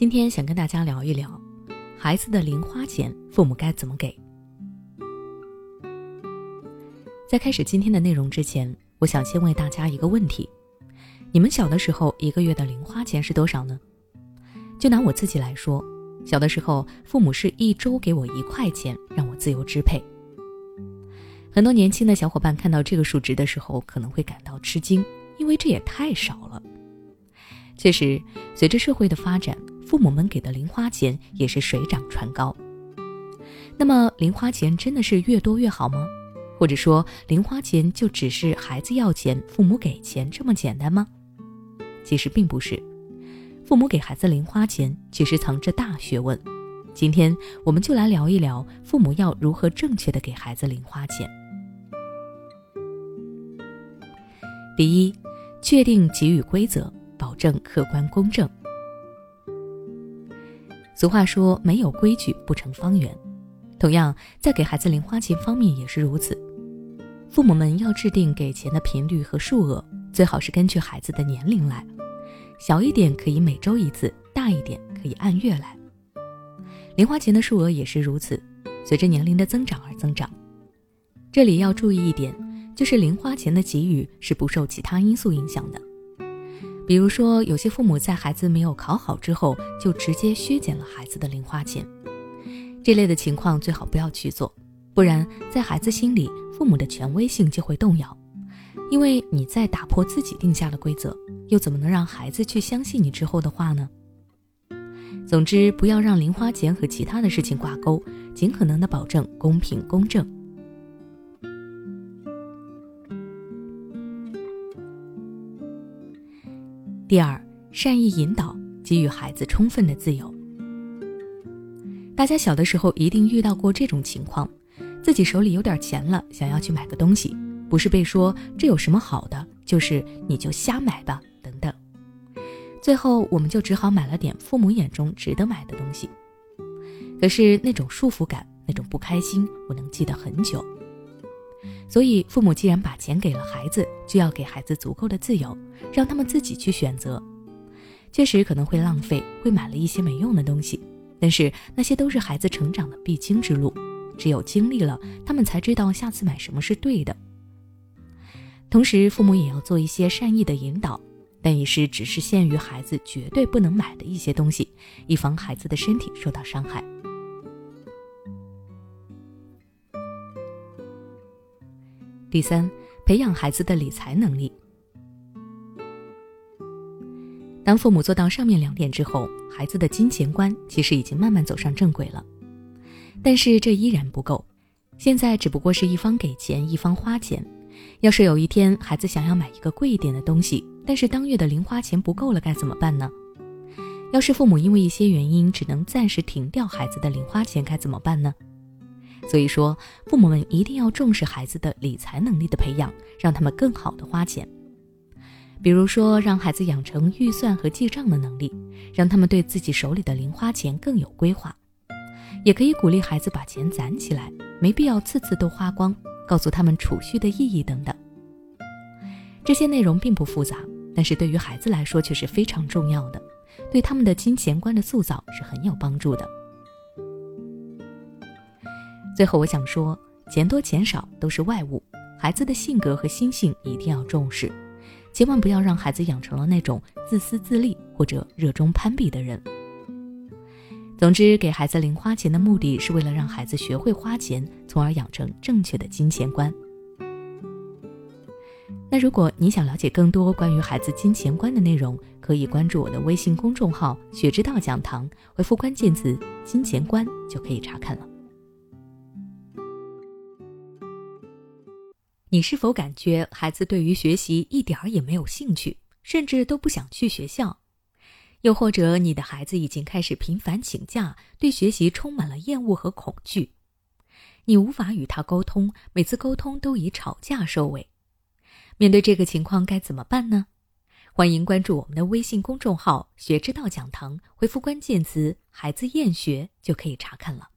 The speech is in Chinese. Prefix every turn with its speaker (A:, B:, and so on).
A: 今天想跟大家聊一聊，孩子的零花钱，父母该怎么给？在开始今天的内容之前，我想先问大家一个问题：你们小的时候一个月的零花钱是多少呢？就拿我自己来说，小的时候父母是一周给我一块钱，让我自由支配。很多年轻的小伙伴看到这个数值的时候，可能会感到吃惊，因为这也太少了。确实，随着社会的发展，父母们给的零花钱也是水涨船高。那么，零花钱真的是越多越好吗？或者说，零花钱就只是孩子要钱，父母给钱这么简单吗？其实并不是，父母给孩子零花钱其实藏着大学问。今天我们就来聊一聊，父母要如何正确的给孩子零花钱。第一，确定给予规则，保证客观公正。俗话说：“没有规矩不成方圆。”同样，在给孩子零花钱方面也是如此。父母们要制定给钱的频率和数额，最好是根据孩子的年龄来。小一点可以每周一次，大一点可以按月来。零花钱的数额也是如此，随着年龄的增长而增长。这里要注意一点。就是零花钱的给予是不受其他因素影响的，比如说有些父母在孩子没有考好之后就直接削减了孩子的零花钱，这类的情况最好不要去做，不然在孩子心里父母的权威性就会动摇，因为你在打破自己定下的规则，又怎么能让孩子去相信你之后的话呢？总之，不要让零花钱和其他的事情挂钩，尽可能的保证公平公正。第二，善意引导，给予孩子充分的自由。大家小的时候一定遇到过这种情况：自己手里有点钱了，想要去买个东西，不是被说这有什么好的，就是你就瞎买吧，等等。最后我们就只好买了点父母眼中值得买的东西。可是那种束缚感，那种不开心，我能记得很久。所以，父母既然把钱给了孩子，就要给孩子足够的自由，让他们自己去选择。确实可能会浪费，会买了一些没用的东西，但是那些都是孩子成长的必经之路。只有经历了，他们才知道下次买什么是对的。同时，父母也要做一些善意的引导，但也是只是限于孩子绝对不能买的一些东西，以防孩子的身体受到伤害。第三，培养孩子的理财能力。当父母做到上面两点之后，孩子的金钱观其实已经慢慢走上正轨了。但是这依然不够，现在只不过是一方给钱，一方花钱。要是有一天孩子想要买一个贵一点的东西，但是当月的零花钱不够了，该怎么办呢？要是父母因为一些原因只能暂时停掉孩子的零花钱，该怎么办呢？所以说，父母们一定要重视孩子的理财能力的培养，让他们更好的花钱。比如说，让孩子养成预算和记账的能力，让他们对自己手里的零花钱更有规划。也可以鼓励孩子把钱攒起来，没必要次次都花光，告诉他们储蓄的意义等等。这些内容并不复杂，但是对于孩子来说却是非常重要的，对他们的金钱观的塑造是很有帮助的。最后，我想说，钱多钱少都是外物，孩子的性格和心性一定要重视，千万不要让孩子养成了那种自私自利或者热衷攀比的人。总之，给孩子零花钱的目的是为了让孩子学会花钱，从而养成正确的金钱观。那如果你想了解更多关于孩子金钱观的内容，可以关注我的微信公众号“学之道讲堂”，回复关键词“金钱观”就可以查看了。你是否感觉孩子对于学习一点儿也没有兴趣，甚至都不想去学校？又或者你的孩子已经开始频繁请假，对学习充满了厌恶和恐惧？你无法与他沟通，每次沟通都以吵架收尾。面对这个情况该怎么办呢？欢迎关注我们的微信公众号“学之道讲堂”，回复关键词“孩子厌学”就可以查看了。